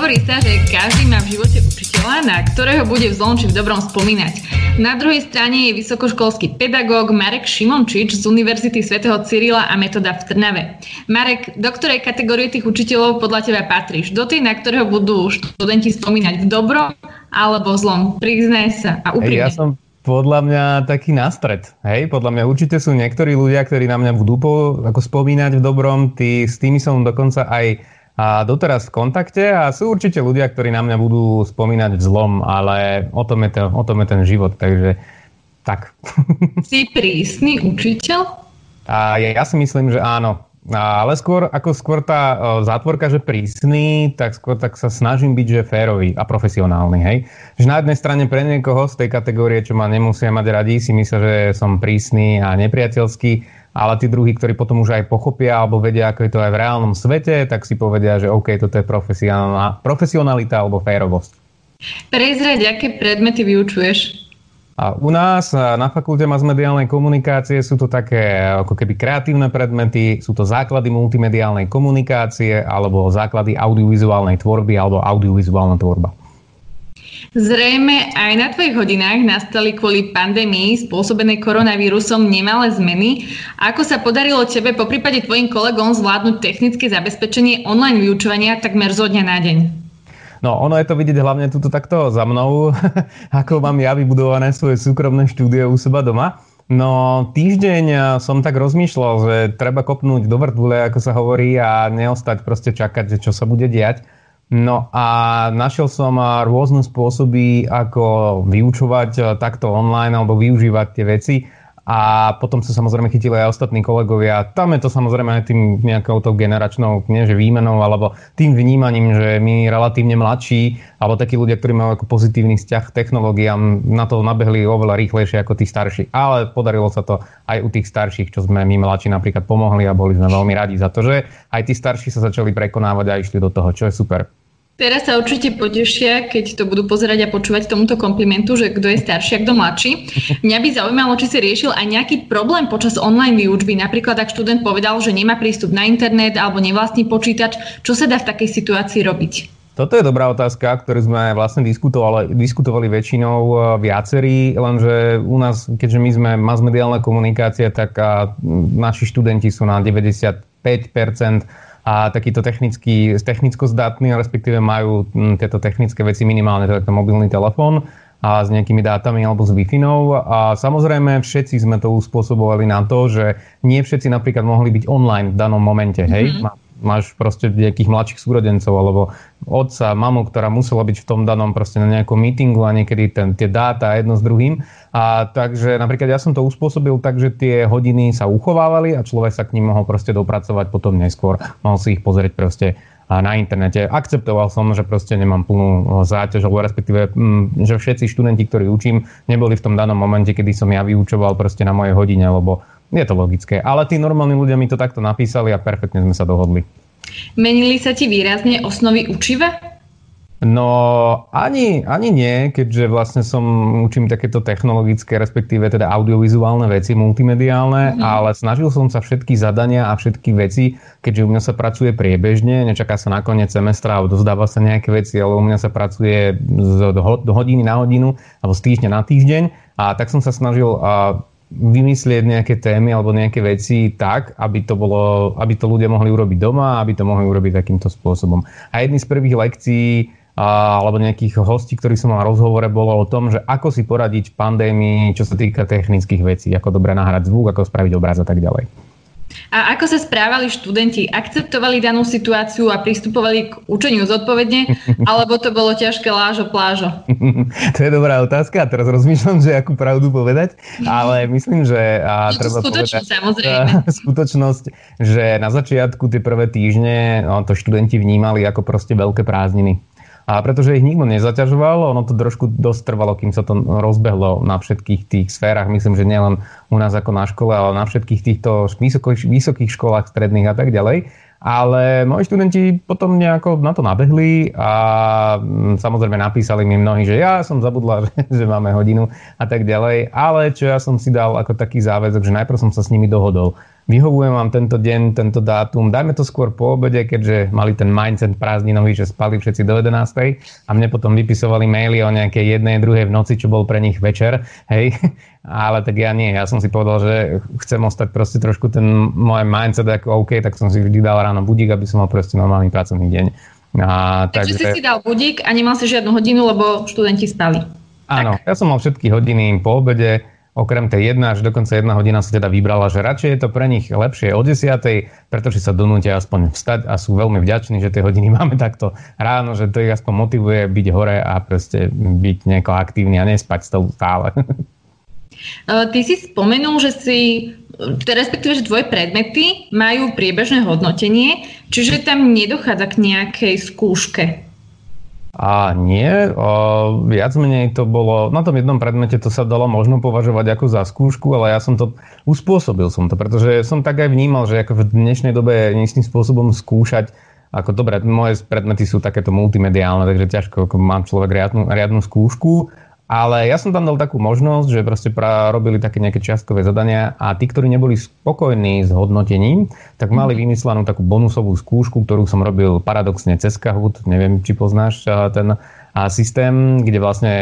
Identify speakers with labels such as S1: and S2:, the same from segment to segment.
S1: Hovorí sa, že každý má v živote učiteľa, na ktorého bude v zlom či v dobrom spomínať. Na druhej strane je vysokoškolský pedagóg Marek Šimončič z Univerzity svätého Cyrila a Metoda v Trnave. Marek, do ktorej kategórie tých učiteľov podľa teba patríš? Do tej, na ktorého budú študenti spomínať v dobrom alebo v zlom? Priznaj sa a úprimne.
S2: Ja som podľa mňa taký nástred. Hej, podľa mňa určite sú niektorí ľudia, ktorí na mňa budú po, ako spomínať v dobrom, tí, s tými som dokonca aj a doteraz v kontakte a sú určite ľudia, ktorí na mňa budú spomínať v zlom, ale o tom je ten, o tom je ten život, takže tak.
S1: Si prísny učiteľ?
S2: A ja, ja si myslím, že áno. Ale skôr, ako skôr tá o, zátvorka, že prísny, tak skôr tak sa snažím byť, že férový a profesionálny, hej. Že na jednej strane pre niekoho z tej kategórie, čo ma nemusia mať radi, si myslia, že som prísny a nepriateľský, ale tí druhí, ktorí potom už aj pochopia alebo vedia, ako je to aj v reálnom svete, tak si povedia, že OK, toto je profesionalita alebo férovosť.
S1: Prezrieť, aké predmety vyučuješ?
S2: A u nás na fakulte masmediálnej komunikácie sú to také ako keby kreatívne predmety, sú to základy multimediálnej komunikácie alebo základy audiovizuálnej tvorby alebo audiovizuálna tvorba.
S1: Zrejme aj na tvojich hodinách nastali kvôli pandémii spôsobenej koronavírusom nemalé zmeny. Ako sa podarilo tebe po prípade tvojim kolegom zvládnuť technické zabezpečenie online vyučovania takmer zo dňa na deň?
S2: No, ono je to vidieť hlavne tuto takto za mnou, ako mám ja vybudované svoje súkromné štúdio u seba doma. No, týždeň som tak rozmýšľal, že treba kopnúť do vrtvule, ako sa hovorí, a neostať proste čakať, že čo sa bude diať. No a našiel som rôzne spôsoby, ako vyučovať takto online alebo využívať tie veci. A potom sa samozrejme chytili aj ostatní kolegovia. Tam je to samozrejme aj tým nejakou tou generačnou, nie že výmenou, alebo tým vnímaním, že my relatívne mladší, alebo takí ľudia, ktorí majú ako pozitívny vzťah k technológiám, na to nabehli oveľa rýchlejšie ako tí starší. Ale podarilo sa to aj u tých starších, čo sme my mladší napríklad pomohli a boli sme veľmi radi za to, že aj tí starší sa začali prekonávať a išli do toho, čo je super.
S1: Teraz sa určite potešia, keď to budú pozerať a počúvať tomuto komplimentu, že kto je starší a kto mladší. Mňa by zaujímalo, či si riešil aj nejaký problém počas online výučby. Napríklad, ak študent povedal, že nemá prístup na internet alebo nevlastní počítač, čo sa dá v takej situácii robiť?
S2: Toto je dobrá otázka, ktorú sme vlastne diskutovali, diskutovali väčšinou e, viacerí, lenže u nás, keďže my sme masmediálna komunikácia, tak naši študenti sú na 95% a takýto technický, technicko zdatný, respektíve majú hm, tieto technické veci minimálne, je to mobilný telefón a s nejakými dátami alebo s wi A samozrejme všetci sme to uspôsobovali na to, že nie všetci napríklad mohli byť online v danom momente. Hej? Mm-hmm máš proste nejakých mladších súrodencov alebo otca, mamu, ktorá musela byť v tom danom proste na nejakom meetingu a niekedy ten, tie dáta jedno s druhým. A takže napríklad ja som to uspôsobil tak, že tie hodiny sa uchovávali a človek sa k ním mohol proste dopracovať potom neskôr. Mohol si ich pozrieť proste na internete. Akceptoval som, že proste nemám plnú záťaž, alebo respektíve, že všetci študenti, ktorí učím, neboli v tom danom momente, kedy som ja vyučoval proste na mojej hodine, lebo je to logické. Ale tí normálni ľudia mi to takto napísali a perfektne sme sa dohodli.
S1: Menili sa ti výrazne osnovy učive?
S2: No ani, ani nie, keďže vlastne som učím takéto technologické, respektíve teda audiovizuálne veci, multimediálne, mm-hmm. ale snažil som sa všetky zadania a všetky veci, keďže u mňa sa pracuje priebežne, nečaká sa na koniec semestra a dozdáva sa nejaké veci, ale u mňa sa pracuje z hodiny na hodinu alebo z týždňa na týždeň a tak som sa snažil vymyslieť nejaké témy alebo nejaké veci tak, aby to, bolo, aby to ľudia mohli urobiť doma, aby to mohli urobiť takýmto spôsobom. A jedný z prvých lekcií alebo nejakých hostí, ktorí som mal rozhovore, bolo o tom, že ako si poradiť v pandémii, čo sa týka technických vecí, ako dobre nahrať zvuk, ako spraviť obraz a tak ďalej.
S1: A ako sa správali študenti? Akceptovali danú situáciu a pristupovali k učeniu zodpovedne? Alebo to bolo ťažké lážo plážo?
S2: to je dobrá otázka a teraz rozmýšľam, že akú pravdu povedať, ale myslím, že a
S1: no treba
S2: skutočnosť,
S1: povedať, samozrejme.
S2: skutočnosť, že na začiatku tie prvé týždne no, to študenti vnímali ako proste veľké prázdniny. A pretože ich nikto nezaťažoval, ono to trošku dosť trvalo, kým sa to rozbehlo na všetkých tých sférach. Myslím, že nielen u nás ako na škole, ale na všetkých týchto vysokých, školách, stredných a tak ďalej. Ale moji študenti potom nejako na to nabehli a mm, samozrejme napísali mi mnohí, že ja som zabudla, že máme hodinu a tak ďalej. Ale čo ja som si dal ako taký záväzok, že najprv som sa s nimi dohodol vyhovujem vám tento deň, tento dátum, dajme to skôr po obede, keďže mali ten mindset prázdninový, že spali všetci do 11. a mne potom vypisovali maily o nejakej jednej, druhej v noci, čo bol pre nich večer, hej, ale tak ja nie, ja som si povedal, že chcem ostať proste trošku ten môj mindset ako OK, tak som si vždy dal ráno budík, aby som mal proste normálny pracovný deň.
S1: A, takže, takže si si dal budík a nemal si žiadnu hodinu, lebo študenti spali.
S2: Áno, tak. ja som mal všetky hodiny po obede, okrem tej jedna až dokonca jedna hodina si teda vybrala, že radšej je to pre nich lepšie o 10, pretože sa donútia aspoň vstať a sú veľmi vďační, že tie hodiny máme takto ráno, že to ich aspoň motivuje byť hore a proste byť nejako aktívny a nespať s tou stále.
S1: Ty si spomenul, že si respektíve, že tvoje predmety majú priebežné hodnotenie, čiže tam nedochádza k nejakej skúške.
S2: A nie, o, viac menej to bolo, na tom jednom predmete to sa dalo možno považovať ako za skúšku, ale ja som to, uspôsobil som to, pretože som tak aj vnímal, že ako v dnešnej dobe istým spôsobom skúšať, ako dobre, moje predmety sú takéto multimediálne, takže ťažko ako mám človek riadnu, riadnu skúšku, ale ja som tam dal takú možnosť, že proste robili také nejaké čiastkové zadania a tí, ktorí neboli spokojní s hodnotením, tak mali mhm. vymyslenú takú bonusovú skúšku, ktorú som robil paradoxne cez Kahoot. Neviem, či poznáš ten a systém, kde vlastne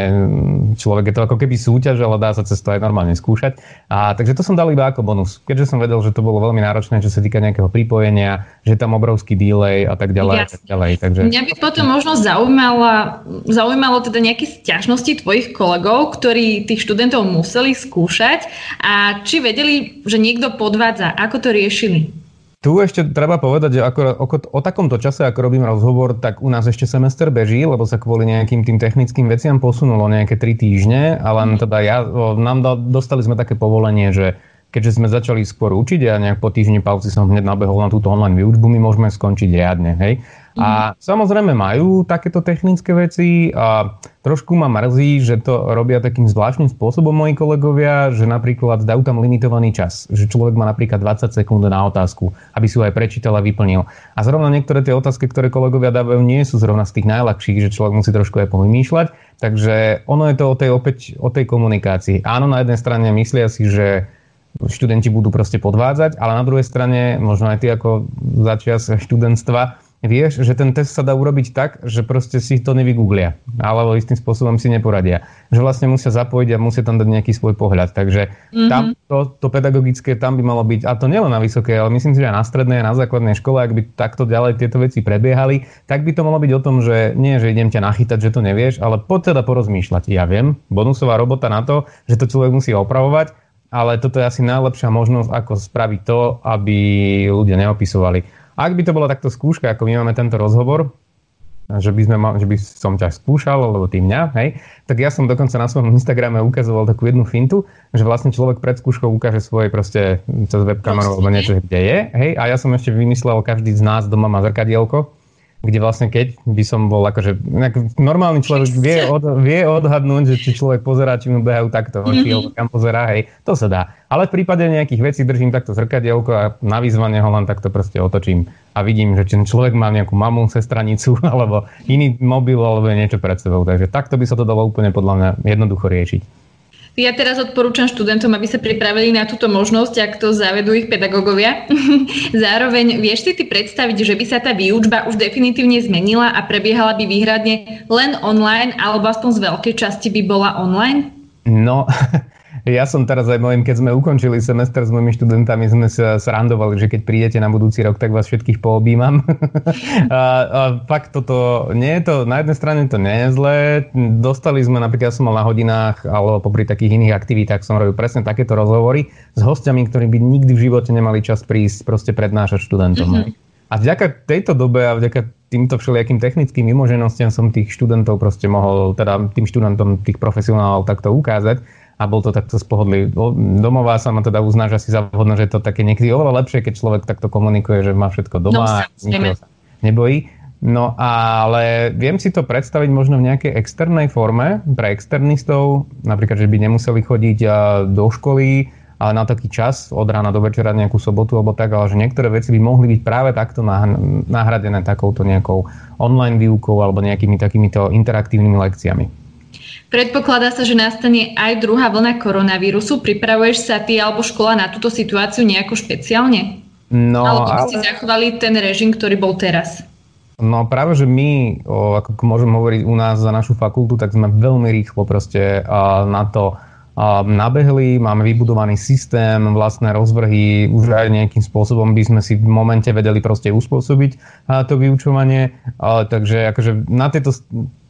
S2: človek je to ako keby súťaž, ale dá sa cez to aj normálne skúšať. A takže to som dal iba ako bonus, keďže som vedel, že to bolo veľmi náročné, čo sa týka nejakého pripojenia, že je tam obrovský delay a tak ďalej. A tak ďalej takže...
S1: Mňa by potom možno zaujímala, zaujímalo teda nejaké sťažnosti tvojich kolegov, ktorí tých študentov museli skúšať a či vedeli, že niekto podvádza, ako to riešili?
S2: Tu ešte treba povedať, že ako, ako, o takomto čase, ako robím rozhovor, tak u nás ešte semester beží, lebo sa kvôli nejakým tým technickým veciam posunulo nejaké 3 týždne, ale mhm. teda ja, nám dal, dostali sme také povolenie, že keďže sme začali skôr učiť a nejak po týždni pauzy som hneď nabehol na túto online výučbu, my môžeme skončiť riadne. Hej? A mhm. samozrejme majú takéto technické veci a trošku ma mrzí, že to robia takým zvláštnym spôsobom moji kolegovia, že napríklad dajú tam limitovaný čas, že človek má napríklad 20 sekúnd na otázku, aby si ho aj prečítal a vyplnil. A zrovna niektoré tie otázky, ktoré kolegovia dávajú, nie sú zrovna z tých najľahších, že človek musí trošku aj pomýšľať. Takže ono je to o tej, opäť o tej komunikácii. Áno, na jednej strane myslia si, že študenti budú proste podvádzať, ale na druhej strane, možno aj ty ako začias študentstva, vieš, že ten test sa dá urobiť tak, že proste si to nevygooglia, alebo istým spôsobom si neporadia. Že vlastne musia zapojiť a musia tam dať nejaký svoj pohľad. Takže mm-hmm. tam to, to pedagogické tam by malo byť, a to nielen na vysokej, ale myslím si, že aj na strednej, na základnej škole, ak by takto ďalej tieto veci prebiehali, tak by to malo byť o tom, že nie, že idem ťa nachytať, že to nevieš, ale poď teda porozmýšľať. Ja viem, bonusová robota na to, že to človek musí opravovať, ale toto je asi najlepšia možnosť, ako spraviť to, aby ľudia neopisovali. Ak by to bola takto skúška, ako my máme tento rozhovor, že by, sme mal, že by som ťa skúšal, alebo ty mňa, hej, tak ja som dokonca na svojom Instagrame ukazoval takú jednu fintu, že vlastne človek pred skúškou ukáže svoje proste cez webkameru alebo niečo, kde je, hej, a ja som ešte vymyslel, každý z nás doma má zrkadielko, kde vlastne keď by som bol akože, normálny človek vie, od, vie odhadnúť, že či človek pozerá, či mu behajú takto oči, mm-hmm. kam pozerá, hej, to sa dá. Ale v prípade nejakých vecí držím takto zrkadielko a na výzvanie ho len takto proste otočím a vidím, že či človek má nejakú mamu, sestranicu alebo iný mobil alebo niečo pred sebou. Takže takto by sa to dalo úplne podľa mňa jednoducho riešiť.
S1: Ja teraz odporúčam študentom, aby sa pripravili na túto možnosť, ak to zavedú ich pedagógovia. Zároveň vieš si ty predstaviť, že by sa tá výučba už definitívne zmenila a prebiehala by výhradne len online, alebo aspoň z veľkej časti by bola online?
S2: No, Ja som teraz aj mojim, keď sme ukončili semester s mojimi študentami, sme sa srandovali, že keď prídete na budúci rok, tak vás všetkých poobímam. a, a fakt toto, nie je to, na jednej strane to nie je zlé. Dostali sme, napríklad ja som mal na hodinách, alebo popri takých iných aktivitách som robil presne takéto rozhovory s hostiami, ktorí by nikdy v živote nemali čas prísť proste prednášať študentom. Mm-hmm. A vďaka tejto dobe a vďaka týmto všelijakým technickým vymoženostiam som tých študentov proste mohol, teda tým študentom tých profesionálov takto ukázať a bol to takto z pohodlí domová sa ma teda uznáš asi za vhodno, že je to také niekedy oveľa lepšie, keď človek takto komunikuje, že má všetko doma no, a nikto sa nebojí. No ale viem si to predstaviť možno v nejakej externej forme pre externistov, napríklad, že by nemuseli chodiť do školy, ale na taký čas, od rána do večera, nejakú sobotu alebo tak, ale že niektoré veci by mohli byť práve takto nahradené takouto nejakou online výukou alebo nejakými takýmito interaktívnymi lekciami.
S1: Predpokladá sa, že nastane aj druhá vlna koronavírusu. Pripravuješ sa ty alebo škola na túto situáciu nejako špeciálne? No, alebo by ale... ste zachovali ten režim, ktorý bol teraz?
S2: No práve, že my, o, ako môžem hovoriť u nás za našu fakultu, tak sme veľmi rýchlo proste a, na to a, nabehli, máme vybudovaný systém, vlastné rozvrhy, už aj nejakým spôsobom by sme si v momente vedeli proste uspôsobiť a, to vyučovanie. A, takže akože na tieto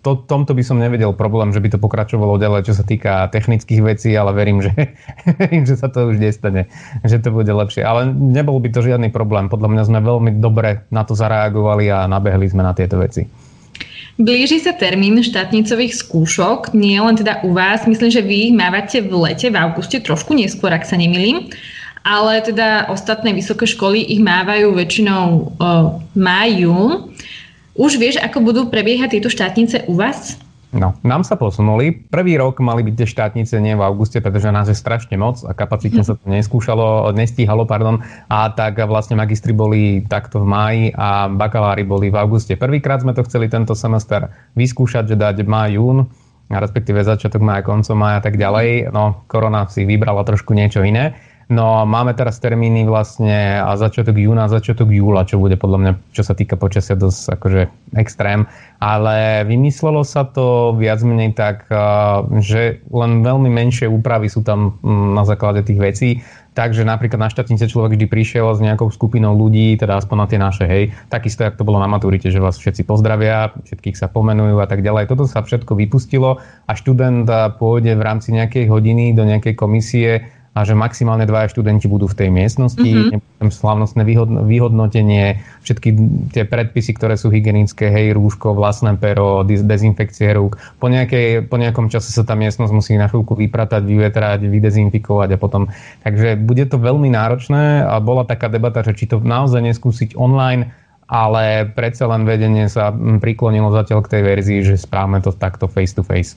S2: to, tomto by som nevedel problém, že by to pokračovalo ďalej, čo sa týka technických vecí, ale verím, že, verím, že sa to už nestane, že to bude lepšie. Ale nebol by to žiadny problém. Podľa mňa sme veľmi dobre na to zareagovali a nabehli sme na tieto veci.
S1: Blíži sa termín štátnicových skúšok, nie len teda u vás. Myslím, že vy ich mávate v lete, v auguste, trošku neskôr, ak sa nemilím. Ale teda ostatné vysoké školy ich mávajú väčšinou uh, máju. Už vieš, ako budú prebiehať tieto štátnice u vás?
S2: No, nám sa posunuli. Prvý rok mali byť tie štátnice nie v auguste, pretože nás je strašne moc a kapacitne sa to neskúšalo, nestíhalo, pardon. A tak vlastne magistri boli takto v máji a bakalári boli v auguste. Prvýkrát sme to chceli tento semester vyskúšať, že dať maj, jún, respektíve začiatok mája, koncom mája a tak ďalej. No, korona si vybrala trošku niečo iné. No a máme teraz termíny vlastne a začiatok júna, začiatok júla, čo bude podľa mňa, čo sa týka počasia, dosť akože extrém. Ale vymyslelo sa to viac menej tak, že len veľmi menšie úpravy sú tam mm, na základe tých vecí. Takže napríklad na štátnice človek vždy prišiel s nejakou skupinou ľudí, teda aspoň na tie naše, hej, takisto, ako to bolo na maturite, že vás všetci pozdravia, všetkých sa pomenujú a tak ďalej. Toto sa všetko vypustilo a študent pôjde v rámci nejakej hodiny do nejakej komisie a že maximálne dvaja študenti budú v tej miestnosti, mm-hmm. slavnostné vyhodnotenie, všetky tie predpisy, ktoré sú hygienické, hej, rúško, vlastné pero, dezinfekcie rúk. Po, nejakej, po nejakom čase sa tá miestnosť musí na chvíľku vypratať, vyvetrať, vydezinfikovať a potom. Takže bude to veľmi náročné a bola taká debata, že či to naozaj neskúsiť online, ale predsa len vedenie sa priklonilo zatiaľ k tej verzii, že správame to takto face to face.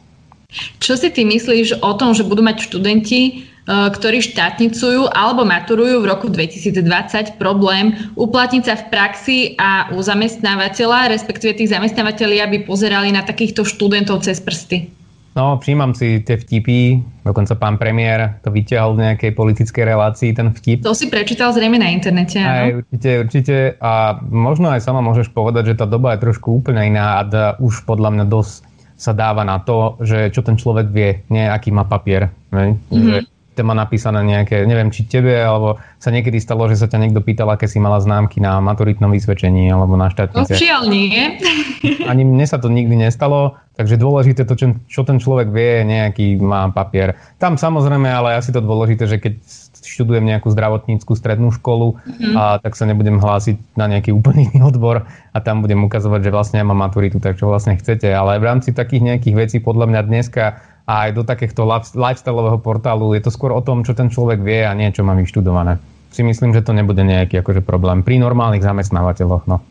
S1: Čo si ty myslíš o tom, že budú mať študenti ktorí štátnicujú alebo maturujú v roku 2020 problém uplatniť sa v praxi a u zamestnávateľa, respektíve tí zamestnávateľi, aby pozerali na takýchto študentov cez prsty?
S2: No, všímam si tie vtipy, dokonca pán premiér to vyťahol v nejakej politickej relácii, ten vtip.
S1: To si prečítal zrejme na internete, áno?
S2: Aj, určite, určite. A možno aj sama môžeš povedať, že tá doba je trošku úplne iná a už podľa mňa dosť sa dáva na to, že čo ten človek vie, nie aký má papier. Mm-hmm. Že to má napísané nejaké, neviem, či tebe, alebo sa niekedy stalo, že sa ťa niekto pýtal, aké si mala známky na maturitnom vysvedčení alebo na štátnice.
S1: Občiaľ nie.
S2: Ani mne sa to nikdy nestalo, takže dôležité to, čo, čo ten človek vie, nejaký má papier. Tam samozrejme, ale asi to dôležité, že keď študujem nejakú zdravotníckú strednú školu, mm-hmm. a tak sa nebudem hlásiť na nejaký úplný odbor a tam budem ukazovať, že vlastne ja mám maturitu, tak čo vlastne chcete. Ale v rámci takých nejakých vecí podľa mňa dneska aj do takéhto lifestyleového portálu je to skôr o tom, čo ten človek vie a nie čo má vyštudované. Si myslím, že to nebude nejaký akože problém pri normálnych zamestnávateľoch. No.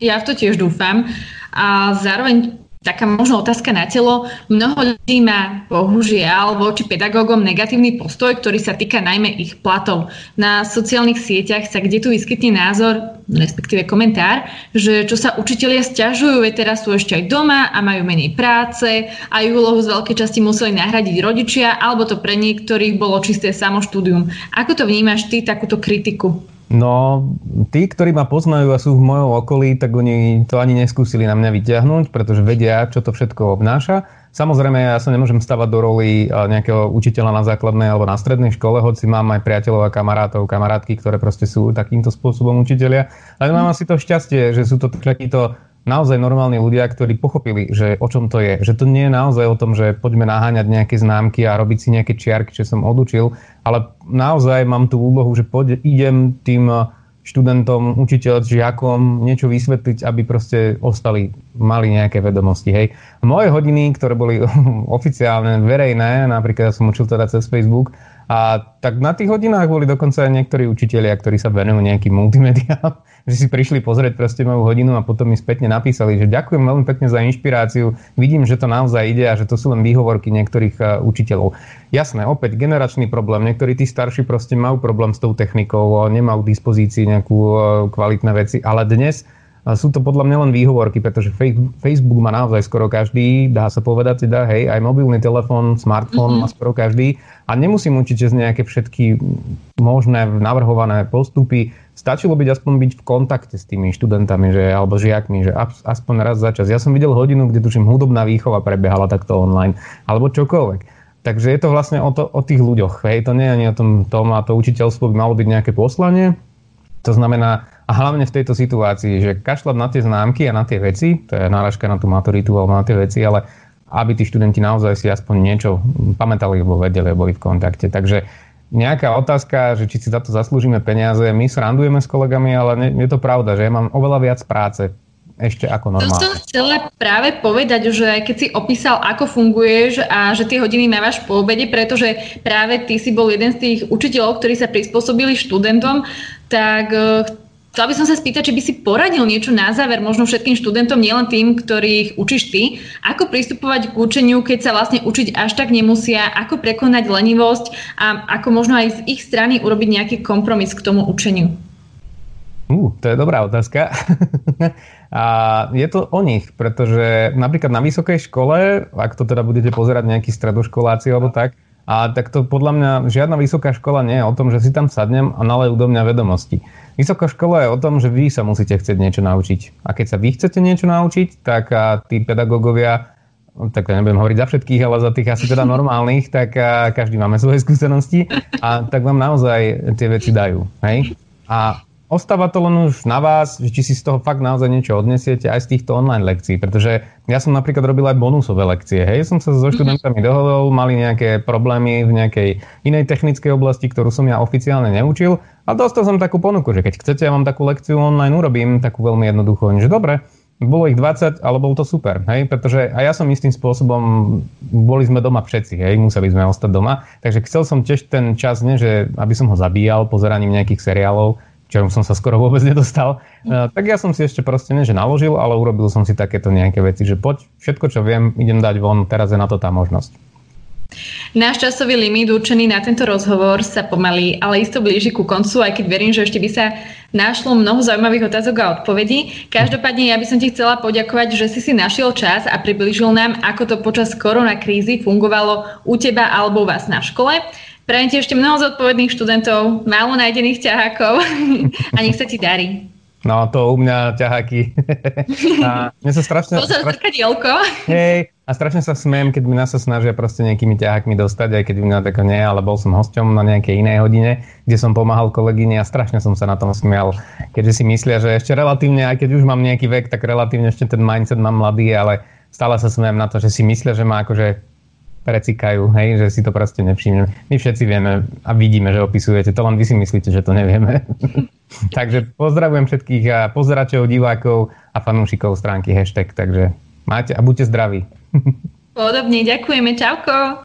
S1: Ja v to tiež dúfam. A zároveň taká možno otázka na telo. Mnoho ľudí má bohužiaľ voči pedagógom negatívny postoj, ktorý sa týka najmä ich platov. Na sociálnych sieťach sa kde tu vyskytne názor, respektíve komentár, že čo sa učitelia stiažujú, veď teraz sú ešte aj doma a majú menej práce a ich úlohu z veľkej časti museli nahradiť rodičia, alebo to pre niektorých bolo čisté samoštúdium. Ako to vnímaš ty, takúto kritiku?
S2: No, tí, ktorí ma poznajú a sú v mojom okolí, tak oni to ani neskúsili na mňa vyťahnuť, pretože vedia, čo to všetko obnáša. Samozrejme, ja sa nemôžem stavať do roli nejakého učiteľa na základnej alebo na strednej škole, hoci mám aj priateľov a kamarátov, kamarátky, ktoré proste sú takýmto spôsobom učiteľia. Ale mám asi to šťastie, že sú to takíto naozaj normálni ľudia, ktorí pochopili, že o čom to je. Že to nie je naozaj o tom, že poďme naháňať nejaké známky a robiť si nejaké čiarky, čo som odučil, ale naozaj mám tú úlohu, že poď, idem tým študentom, učiteľ, žiakom niečo vysvetliť, aby proste ostali, mali nejaké vedomosti. Hej. Moje hodiny, ktoré boli oficiálne, verejné, napríklad ja som učil teda cez Facebook, a tak na tých hodinách boli dokonca aj niektorí učitelia, ktorí sa venujú nejakým multimediám, že si prišli pozrieť proste moju hodinu a potom mi spätne napísali, že ďakujem veľmi pekne za inšpiráciu, vidím, že to naozaj ide a že to sú len výhovorky niektorých uh, učiteľov. Jasné, opäť generačný problém, niektorí tí starší proste majú problém s tou technikou, nemajú k dispozícii nejakú uh, kvalitné veci, ale dnes sú to podľa mňa len výhovorky, pretože Facebook má naozaj skoro každý, dá sa povedať teda, hej, aj mobilný telefón, smartfón mm-hmm. má skoro každý a nemusím učiť cez nejaké všetky možné navrhované postupy. Stačilo byť aspoň byť v kontakte s tými študentami že, alebo žiakmi, že aspoň raz za čas. Ja som videl hodinu, kde tuším hudobná výchova prebiehala takto online, alebo čokoľvek. Takže je to vlastne o, to, o tých ľuďoch. Hej. To nie je ani o tom, tom a to učiteľstvo by malo byť nejaké poslanie. To znamená, a hlavne v tejto situácii, že kašľať na tie známky a na tie veci, to je náražka na tú maturitu alebo na tie veci, ale aby tí študenti naozaj si aspoň niečo pamätali alebo vedeli, boli v kontakte. Takže nejaká otázka, že či si za to zaslúžime peniaze, my srandujeme s kolegami, ale nie, je to pravda, že ja mám oveľa viac práce ešte ako normálne.
S1: To som chcela práve povedať, že keď si opísal, ako funguješ a že tie hodiny mávaš po obede, pretože práve ty si bol jeden z tých učiteľov, ktorí sa prispôsobili študentom, tak Chcela by som sa spýtať, či by si poradil niečo na záver možno všetkým študentom, nielen tým, ktorých učíš ty, ako pristupovať k učeniu, keď sa vlastne učiť až tak nemusia, ako prekonať lenivosť a ako možno aj z ich strany urobiť nejaký kompromis k tomu učeniu.
S2: Uh, to je dobrá otázka. a je to o nich, pretože napríklad na vysokej škole, ak to teda budete pozerať nejakí stredoškoláci alebo tak, a tak to podľa mňa žiadna vysoká škola nie je o tom, že si tam sadnem a nalejú do mňa vedomosti. Vysoká škola je o tom, že vy sa musíte chcieť niečo naučiť. A keď sa vy chcete niečo naučiť, tak a tí pedagógovia, tak ja nebudem hovoriť za všetkých, ale za tých asi teda normálnych, tak a každý máme svoje skúsenosti a tak vám naozaj tie veci dajú. Hej? A Ostáva to len už na vás, či si z toho fakt naozaj niečo odnesiete aj z týchto online lekcií, pretože ja som napríklad robil aj bonusové lekcie. Hej, som sa so študentami dohodol, mali nejaké problémy v nejakej inej technickej oblasti, ktorú som ja oficiálne neučil a dostal som takú ponuku, že keď chcete, ja vám takú lekciu online urobím, takú veľmi jednoduchú, že dobre, bolo ich 20, ale bolo to super, hej, pretože aj ja som istým spôsobom, boli sme doma všetci, hej, museli sme ostať doma, takže chcel som tiež ten čas, nie, že aby som ho zabíjal pozeraním nejakých seriálov, čomu som sa skoro vôbec nedostal, uh, tak ja som si ešte proste nie, že naložil, ale urobil som si takéto nejaké veci, že poď, všetko, čo viem, idem dať von, teraz je na to tá možnosť.
S1: Náš časový limit určený na tento rozhovor sa pomaly, ale isto blíži ku koncu, aj keď verím, že ešte by sa našlo mnoho zaujímavých otázok a odpovedí. Každopádne ja by som ti chcela poďakovať, že si si našiel čas a približil nám, ako to počas koronakrízy fungovalo u teba alebo u vás na škole. Prajem ti ešte mnoho zodpovedných študentov, málo nájdených ťahákov a nech sa ti darí.
S2: No, to u mňa ťaháky. a mne sa strašne...
S1: Pozor, strašne.
S2: Hej, a strašne sa smiem, keď mňa sa snažia proste nejakými ťahákmi dostať, aj keď mňa tak nie, ale bol som hosťom na nejakej inej hodine, kde som pomáhal kolegyne a strašne som sa na tom smial, keďže si myslia, že ešte relatívne, aj keď už mám nejaký vek, tak relatívne ešte ten mindset mám mladý, ale stále sa smiem na to, že si myslia, že má akože precikajú, hej, že si to proste nevšimneme. My všetci vieme a vidíme, že opisujete, to len vy si myslíte, že to nevieme. takže pozdravujem všetkých pozeračov, divákov a fanúšikov stránky hashtag, takže máte a buďte zdraví.
S1: Podobne, ďakujeme, čauko.